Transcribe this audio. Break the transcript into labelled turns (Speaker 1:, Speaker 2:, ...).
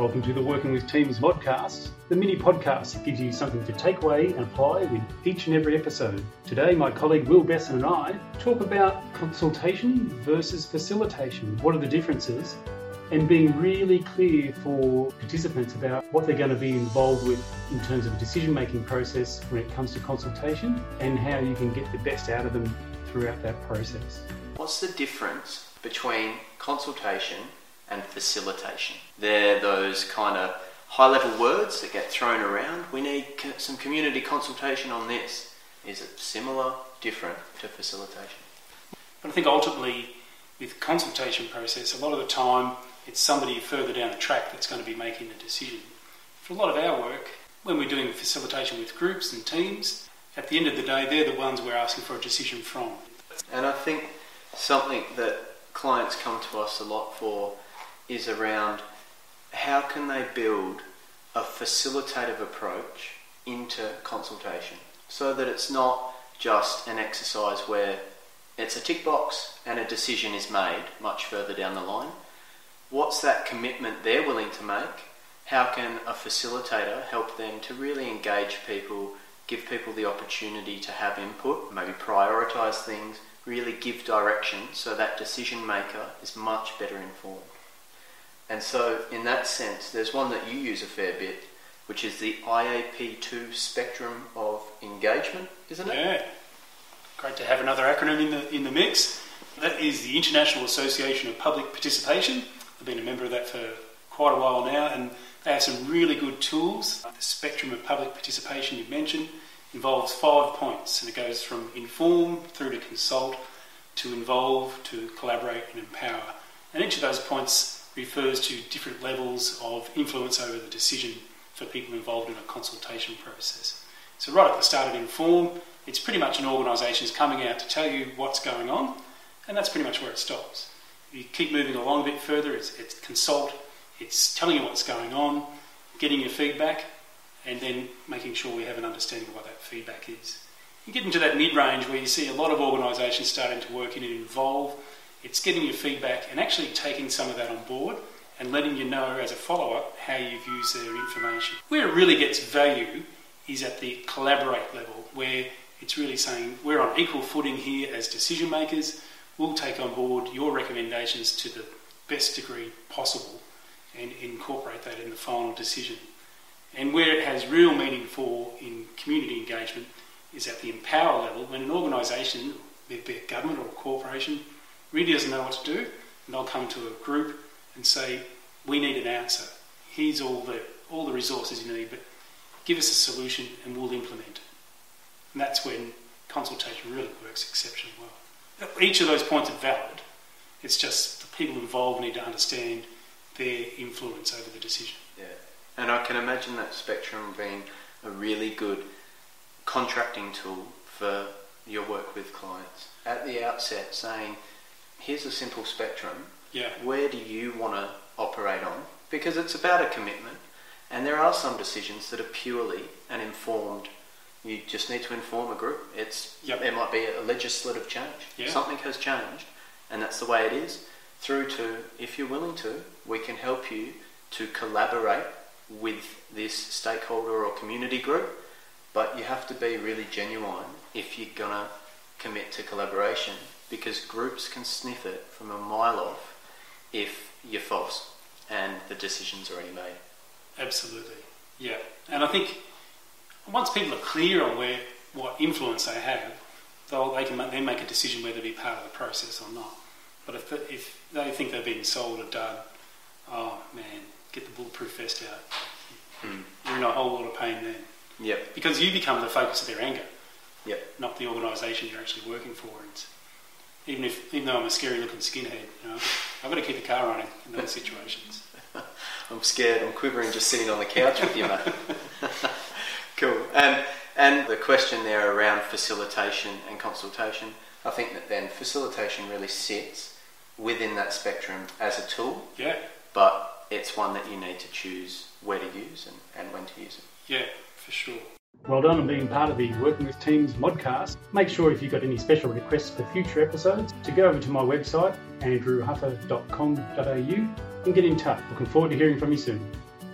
Speaker 1: Welcome to the Working with Teams podcast, the mini podcast that gives you something to take away and apply with each and every episode. Today, my colleague Will Besson and I talk about consultation versus facilitation. What are the differences? And being really clear for participants about what they're going to be involved with in terms of decision making process when it comes to consultation and how you can get the best out of them throughout that process.
Speaker 2: What's the difference between consultation and facilitation? They're those kind of high level words that get thrown around. We need some community consultation on this. Is it similar, different to facilitation?
Speaker 3: But I think ultimately, with consultation process, a lot of the time it's somebody further down the track that's going to be making the decision. For a lot of our work, when we're doing facilitation with groups and teams, at the end of the day, they're the ones we're asking for a decision from.
Speaker 2: And I think something that clients come to us a lot for is around how can they build a facilitative approach into consultation so that it's not just an exercise where it's a tick box and a decision is made much further down the line. What's that commitment they're willing to make? How can a facilitator help them to really engage people, give people the opportunity to have input, maybe prioritise things, really give direction so that decision maker is much better informed. And so, in that sense, there's one that you use a fair bit, which is the IAP2 spectrum of engagement, isn't it?
Speaker 3: Yeah. Great to have another acronym in the, in the mix. That is the International Association of Public Participation. I've been a member of that for quite a while now, and they have some really good tools. The spectrum of public participation you mentioned involves five points, and it goes from inform through to consult, to involve, to collaborate and empower. And each of those points refers to different levels of influence over the decision for people involved in a consultation process. So, right at the start of Inform, it's pretty much an organisation is coming out to tell you what's going on, and that's pretty much where it stops. If you keep moving along a bit further, it's, it's consult, it's telling you what's going on, getting your feedback, and then making sure we have an understanding of what that feedback is. You get into that mid range where you see a lot of organisations starting to work in and involve. It's getting your feedback and actually taking some of that on board and letting you know as a follow up how you've used their information. Where it really gets value is at the collaborate level, where it's really saying we're on equal footing here as decision makers. We'll take on board your recommendations to the best degree possible and incorporate that in the final decision. And where it has real meaning for in community engagement is at the empower level when an organisation, be it government or a corporation, really doesn't know what to do, and they'll come to a group and say, "We need an answer. Here's all the all the resources you need, but give us a solution and we'll implement it." And that's when consultation really works exceptionally well. Each of those points are valid. It's just the people involved need to understand their influence over the decision.
Speaker 2: Yeah. And I can imagine that spectrum being a really good contracting tool for your work with clients. At the outset, saying, here's a simple spectrum.
Speaker 3: Yeah.
Speaker 2: Where do you want to operate on? Because it's about a commitment. And there are some decisions that are purely and informed. You just need to inform a group. It's
Speaker 3: Yep.
Speaker 2: it might be a legislative change.
Speaker 3: Yeah.
Speaker 2: Something has changed, and that's the way it is. Through to, if you're willing to, we can help you to collaborate with this stakeholder or community group, but you have to be really genuine if you're going to commit to collaboration because groups can sniff it from a mile off if you're false and the decision's already made.
Speaker 3: Absolutely. Yeah. And I think once people are clear on where what influence they have, they'll, they can then make a decision whether to be part of the process or not. But if, the, if they think they've been sold or done, oh man, get the bulletproof vest out.
Speaker 2: Mm.
Speaker 3: You're in a whole lot of pain then.
Speaker 2: Yep.
Speaker 3: Because you become the focus of their anger,
Speaker 2: Yep.
Speaker 3: not the organisation you're actually working for. It's, even if, even though I'm a scary looking skinhead, you know, I've got to keep the car running in those situations.
Speaker 2: I'm scared. I'm quivering just sitting on the couch with you, mate. cool. And and the question there around facilitation and consultation, I think that then facilitation really sits within that spectrum as a tool,
Speaker 3: Yeah,
Speaker 2: but it's one that you need to choose where to use and, and when to use it.
Speaker 3: yeah, for sure.
Speaker 1: Well done on being part of the Working with Teams modcast. Make sure if you've got any special requests for future episodes to go over to my website, andrewhuffer.com.au, and get in touch. Looking forward to hearing from you soon.